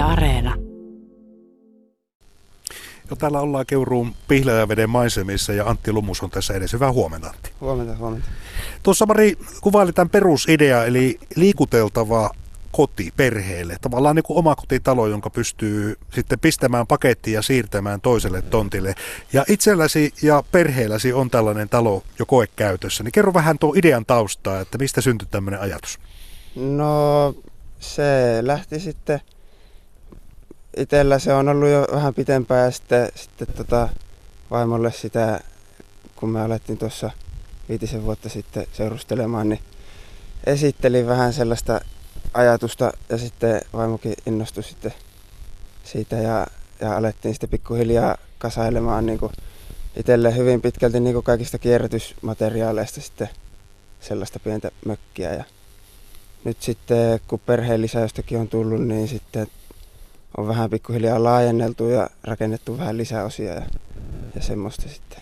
Yle Areena. Jo täällä ollaan Keuruun Pihlajaveden maisemissa ja Antti Lumus on tässä edessä. Hyvää huomenta Antti. Huomenta, huomenta. Tuossa Mari kuvaili tämän perusidea eli liikuteltava koti perheelle. Tavallaan niin kuin oma kotitalo, jonka pystyy sitten pistämään pakettiin ja siirtämään toiselle tontille. Ja itselläsi ja perheelläsi on tällainen talo jo koekäytössä. Niin kerro vähän tuo idean taustaa, että mistä syntyi tämmöinen ajatus? No se lähti sitten, itsellä se on ollut jo vähän pitempään ja sitten, sitten tota, vaimolle sitä, kun me alettiin tuossa viitisen vuotta sitten seurustelemaan, niin esittelin vähän sellaista ajatusta ja sitten vaimokin innostui sitten siitä ja, ja alettiin sitten pikkuhiljaa kasailemaan niin kuin itselle hyvin pitkälti niin kuin kaikista kierrätysmateriaaleista sitten sellaista pientä mökkiä. Ja nyt sitten kun perheen lisäystäkin on tullut, niin sitten on vähän pikkuhiljaa laajenneltu ja rakennettu vähän lisäosia ja, ja semmoista sitten.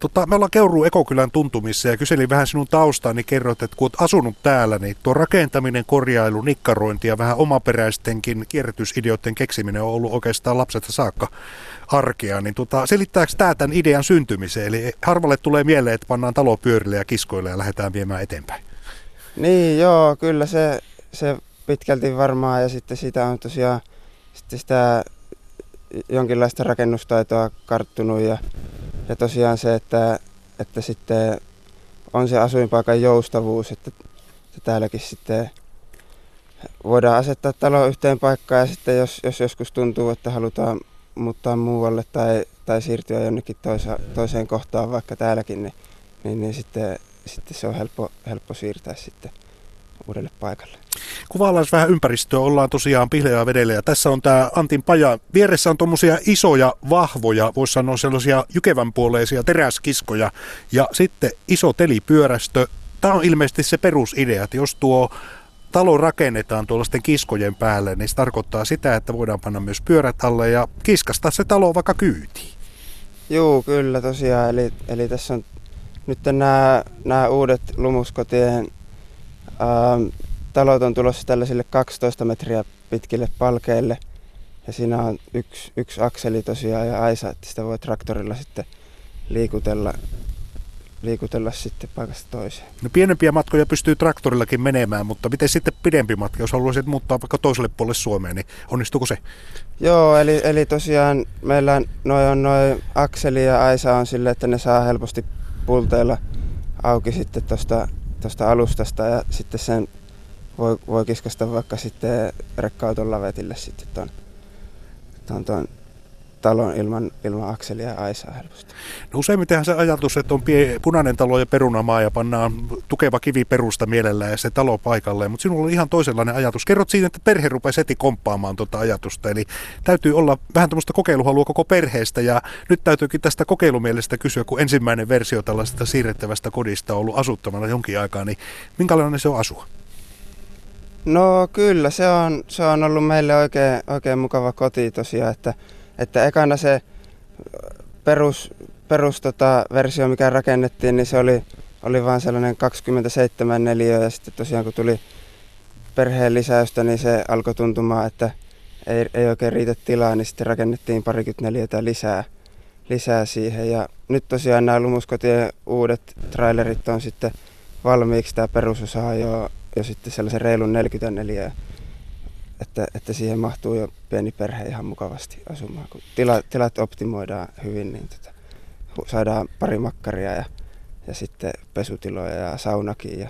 Tota, me ollaan Keuruun Ekokylän tuntumissa ja kyselin vähän sinun taustaa, niin kerroit, että kun olet asunut täällä, niin tuo rakentaminen, korjailu, nikkarointi ja vähän omaperäistenkin kierrätysideoiden keksiminen on ollut oikeastaan lapsesta saakka arkea. Niin tota, selittääkö tämä tämän idean syntymiseen? Eli harvalle tulee mieleen, että pannaan talo pyörille ja kiskoille ja lähdetään viemään eteenpäin. Niin, joo, kyllä se, se pitkälti varmaan ja sitten sitä on tosiaan sitten sitä jonkinlaista rakennustaitoa karttunut ja, ja tosiaan se, että, että sitten on se asuinpaikan joustavuus, että, että täälläkin sitten voidaan asettaa talo yhteen paikkaan ja sitten jos, jos joskus tuntuu, että halutaan muuttaa muualle tai, tai siirtyä jonnekin toisa, toiseen kohtaan vaikka täälläkin, niin, niin, niin sitten, sitten se on helppo, helppo siirtää sitten uudelle paikalle. Kuvaillaan vähän ympäristöä, ollaan tosiaan Pihlejaa vedellä ja tässä on tämä Antin paja. Vieressä on tuommoisia isoja, vahvoja, voisi sanoa sellaisia jykevänpuoleisia teräskiskoja ja sitten iso telipyörästö. Tämä on ilmeisesti se perusidea, että jos tuo talo rakennetaan tuollaisten kiskojen päälle, niin se tarkoittaa sitä, että voidaan panna myös pyörät alle ja kiskastaa se talo vaikka kyytiin. Joo, kyllä tosiaan. Eli, eli tässä on nyt nämä, nämä uudet lumuskotien talot on tulossa tällaisille 12 metriä pitkille palkeille. Ja siinä on yksi, yksi akseli tosiaan ja aisa, että sitä voi traktorilla sitten liikutella, liikutella sitten paikasta toiseen. No pienempiä matkoja pystyy traktorillakin menemään, mutta miten sitten pidempi matka, jos haluaisit muuttaa vaikka toiselle puolelle Suomeen, niin onnistuuko se? Joo, eli, eli tosiaan meillä noin on noin akseli ja aisa on sille, että ne saa helposti pulteilla auki sitten tuosta tuosta alustasta ja sitten sen voi, voi kiskasta vaikka sitten rekkauton lavetille sitten ton, ton talon ilman, ilman akselia ja aisaa helposti. No useimmitenhan se ajatus, että on pie, punainen talo ja perunamaa ja pannaan tukeva kivi perusta mielellään ja se talo paikalle, mutta sinulla oli ihan toisenlainen ajatus. Kerrot siitä, että perhe rupesi heti komppaamaan tuota ajatusta, eli täytyy olla vähän tämmöistä kokeiluhalua koko perheestä ja nyt täytyykin tästä kokeilumielestä kysyä, kun ensimmäinen versio tällaisesta siirrettävästä kodista on ollut asuttamana jonkin aikaa, niin minkälainen se on asua? No kyllä, se on, se on ollut meille oikein, oikein mukava koti tosiaan, että että ekana se perus, perus tota, versio, mikä rakennettiin, niin se oli, oli vain sellainen 27 neliö ja sitten tosiaan kun tuli perheen lisäystä, niin se alkoi tuntumaan, että ei, ei oikein riitä tilaa, niin sitten rakennettiin parikymmentä neliötä lisää, lisää siihen. Ja nyt tosiaan nämä Lumuskotien uudet trailerit on sitten valmiiksi, tämä perusosa on jo, jo sitten sellaisen reilun 44 että, että siihen mahtuu jo pieni perhe ihan mukavasti asumaan. Kun tila, tilat optimoidaan hyvin, niin tota, saadaan pari makkaria ja, ja sitten pesutiloja ja saunakin ja,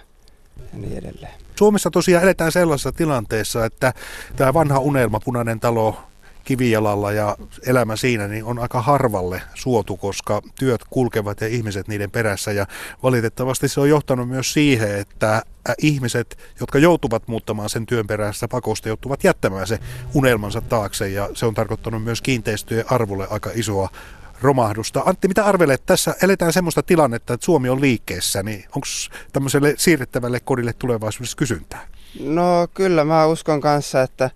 ja niin edelleen. Suomessa tosiaan eletään sellaisessa tilanteessa, että tämä vanha unelma, punainen talo, kivijalalla ja elämä siinä niin on aika harvalle suotu, koska työt kulkevat ja ihmiset niiden perässä. Ja valitettavasti se on johtanut myös siihen, että ihmiset, jotka joutuvat muuttamaan sen työn perässä pakosta, joutuvat jättämään se unelmansa taakse. Ja se on tarkoittanut myös kiinteistöjen arvolle aika isoa romahdusta. Antti, mitä arvelet? Tässä eletään semmoista tilannetta, että Suomi on liikkeessä, niin onko tämmöiselle siirrettävälle kodille tulevaisuudessa kysyntää? No kyllä, mä uskon kanssa, että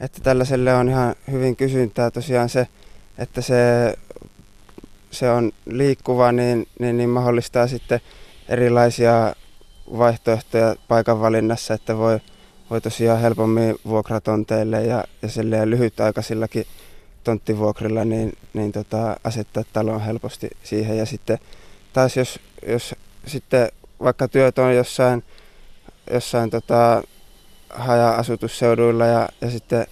että tällaiselle on ihan hyvin kysyntää tosiaan se, että se, se on liikkuva, niin, niin, niin mahdollistaa sitten erilaisia vaihtoehtoja paikan valinnassa, että voi, voi tosiaan helpommin vuokratonteille ja, ja lyhytaikaisillakin tonttivuokrilla niin, niin tota, asettaa talon helposti siihen. Ja sitten taas jos, jos sitten vaikka työt on jossain, jossain tota, haja-asutusseuduilla ja, ja sitten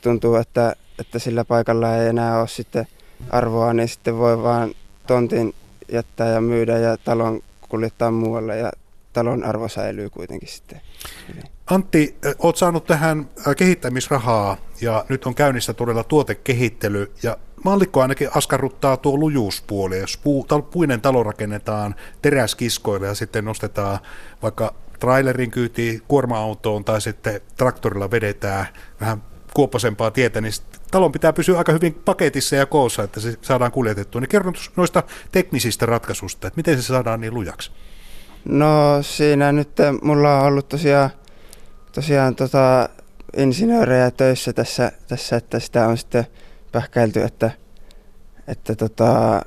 tuntuu, että, että sillä paikalla ei enää ole sitten arvoa, niin sitten voi vaan tontin jättää ja myydä ja talon kuljettaa muualle ja talon arvo säilyy kuitenkin sitten. Antti, olet saanut tähän kehittämisrahaa ja nyt on käynnissä todella tuotekehittely ja Mallikko ainakin askarruttaa tuo lujuuspuoli. Jos puinen talo rakennetaan teräskiskoille ja sitten nostetaan vaikka trailerin kyytiin kuorma-autoon tai sitten traktorilla vedetään vähän kuoppasempaa tietä, niin talon pitää pysyä aika hyvin paketissa ja koossa, että se saadaan kuljetettua. Niin kerron noista teknisistä ratkaisusta, että miten se saadaan niin lujaksi? No siinä nyt mulla on ollut tosiaan, tosiaan tota, insinöörejä töissä tässä, tässä, että sitä on sitten pähkäilty, että, että tota,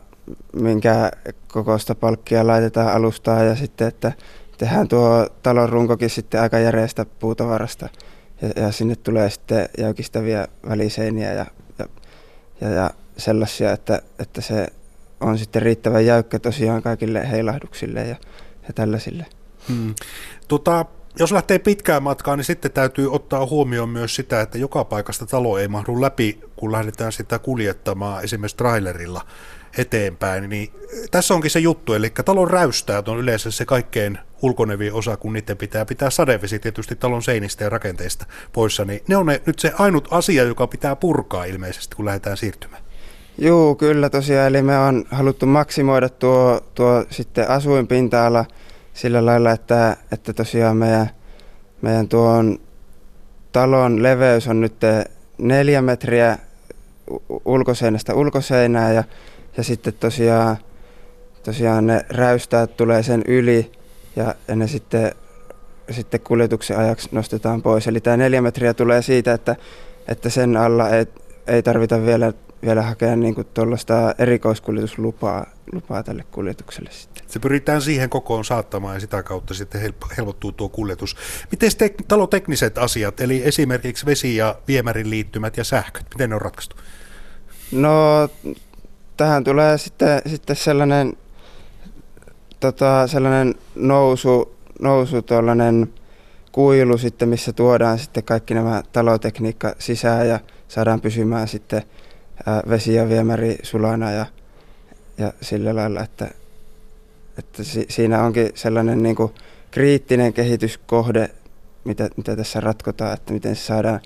minkä kokoista palkkia laitetaan alustaa ja sitten, että tehdään tuo talon runkokin sitten aika järeästä puutavarasta ja, ja sinne tulee sitten jäykistäviä väliseiniä ja, ja, ja, ja sellaisia, että, että se on sitten riittävän jäykkä tosiaan kaikille heilahduksille ja, ja tällaisille. Hmm. Tota, jos lähtee pitkään matkaan, niin sitten täytyy ottaa huomioon myös sitä, että joka paikasta talo ei mahdu läpi, kun lähdetään sitä kuljettamaan esimerkiksi trailerilla eteenpäin. Niin tässä onkin se juttu, eli talon räystäät on yleensä se kaikkein ulkonevin osa, kun niiden pitää pitää sadevesi tietysti talon seinistä ja rakenteista poissa, niin ne on ne, nyt se ainut asia, joka pitää purkaa ilmeisesti, kun lähdetään siirtymään. Joo, kyllä tosiaan, eli me on haluttu maksimoida tuo, tuo sitten asuinpinta-ala – sillä lailla, että, että tosiaan meidän, meidän tuon talon leveys on nyt neljä metriä ulkoseinästä ulkoseinää ja, ja sitten tosiaan, tosiaan ne räystäät tulee sen yli ja, ja ne sitten, sitten kuljetuksen ajaksi nostetaan pois. Eli tämä neljä tulee siitä, että, että sen alla ei, ei tarvita vielä vielä hakea niin tuollaista erikoiskuljetuslupaa lupaa tälle kuljetukselle sitten. Se pyritään siihen kokoon saattamaan ja sitä kautta sitten helpottuu tuo kuljetus. Miten te, talotekniset asiat, eli esimerkiksi vesi- ja viemärin liittymät ja sähköt, miten ne on ratkaistu? No tähän tulee sitten, sitten sellainen, tota, sellainen nousu, nousu tuollainen kuilu sitten, missä tuodaan sitten kaikki nämä talotekniikka sisään ja saadaan pysymään sitten vesi ja viemäri sulana ja, ja sillä lailla, että, että si, siinä onkin sellainen niin kuin kriittinen kehityskohde, mitä, mitä tässä ratkotaan, että miten se saadaan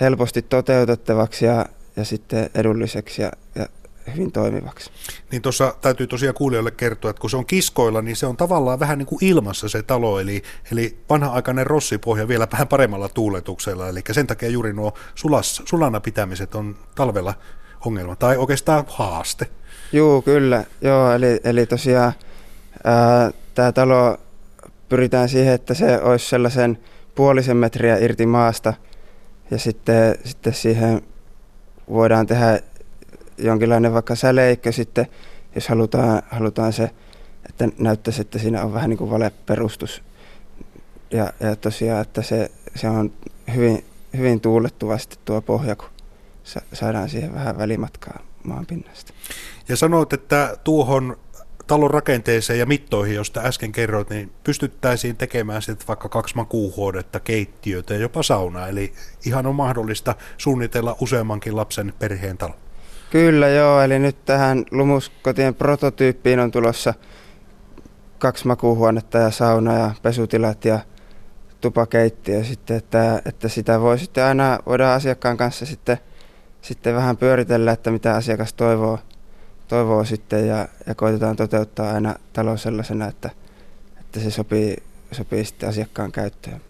helposti toteutettavaksi ja, ja sitten edulliseksi ja, ja hyvin toimivaksi. Niin tuossa täytyy tosiaan kuulijoille kertoa, että kun se on kiskoilla, niin se on tavallaan vähän niin kuin ilmassa se talo, eli, eli vanha-aikainen rossipohja vielä vähän paremmalla tuuletuksella, eli sen takia juuri nuo sulas, sulana pitämiset on talvella ongelma tai oikeastaan haaste. Joo, kyllä. Joo, eli, eli tosiaan tämä talo pyritään siihen, että se olisi sellaisen puolisen metriä irti maasta ja sitten, sitten siihen voidaan tehdä jonkinlainen vaikka säleikkö sitten, jos halutaan, halutaan se, että näyttäisi, että siinä on vähän niin kuin valeperustus. Ja, ja tosiaan, että se, se on hyvin, hyvin tuulettuvasti tuo pohja, kun saadaan siihen vähän välimatkaa maanpinnasta. Ja sanoit, että tuohon talon rakenteeseen ja mittoihin, josta äsken kerroit, niin pystyttäisiin tekemään sitten vaikka kaksi makuuhuodetta, keittiötä ja jopa saunaa. Eli ihan on mahdollista suunnitella useammankin lapsen perheen talo. Kyllä joo, eli nyt tähän lumuskotien prototyyppiin on tulossa kaksi makuuhuonetta ja sauna ja pesutilat ja tupakeittiö sitten, että, että sitä voi sitten aina, voidaan asiakkaan kanssa sitten – sitten vähän pyöritellä, että mitä asiakas toivoo, toivoo sitten ja, ja koitetaan toteuttaa aina talo sellaisena, että, että se sopii, sopii sitten asiakkaan käyttöön.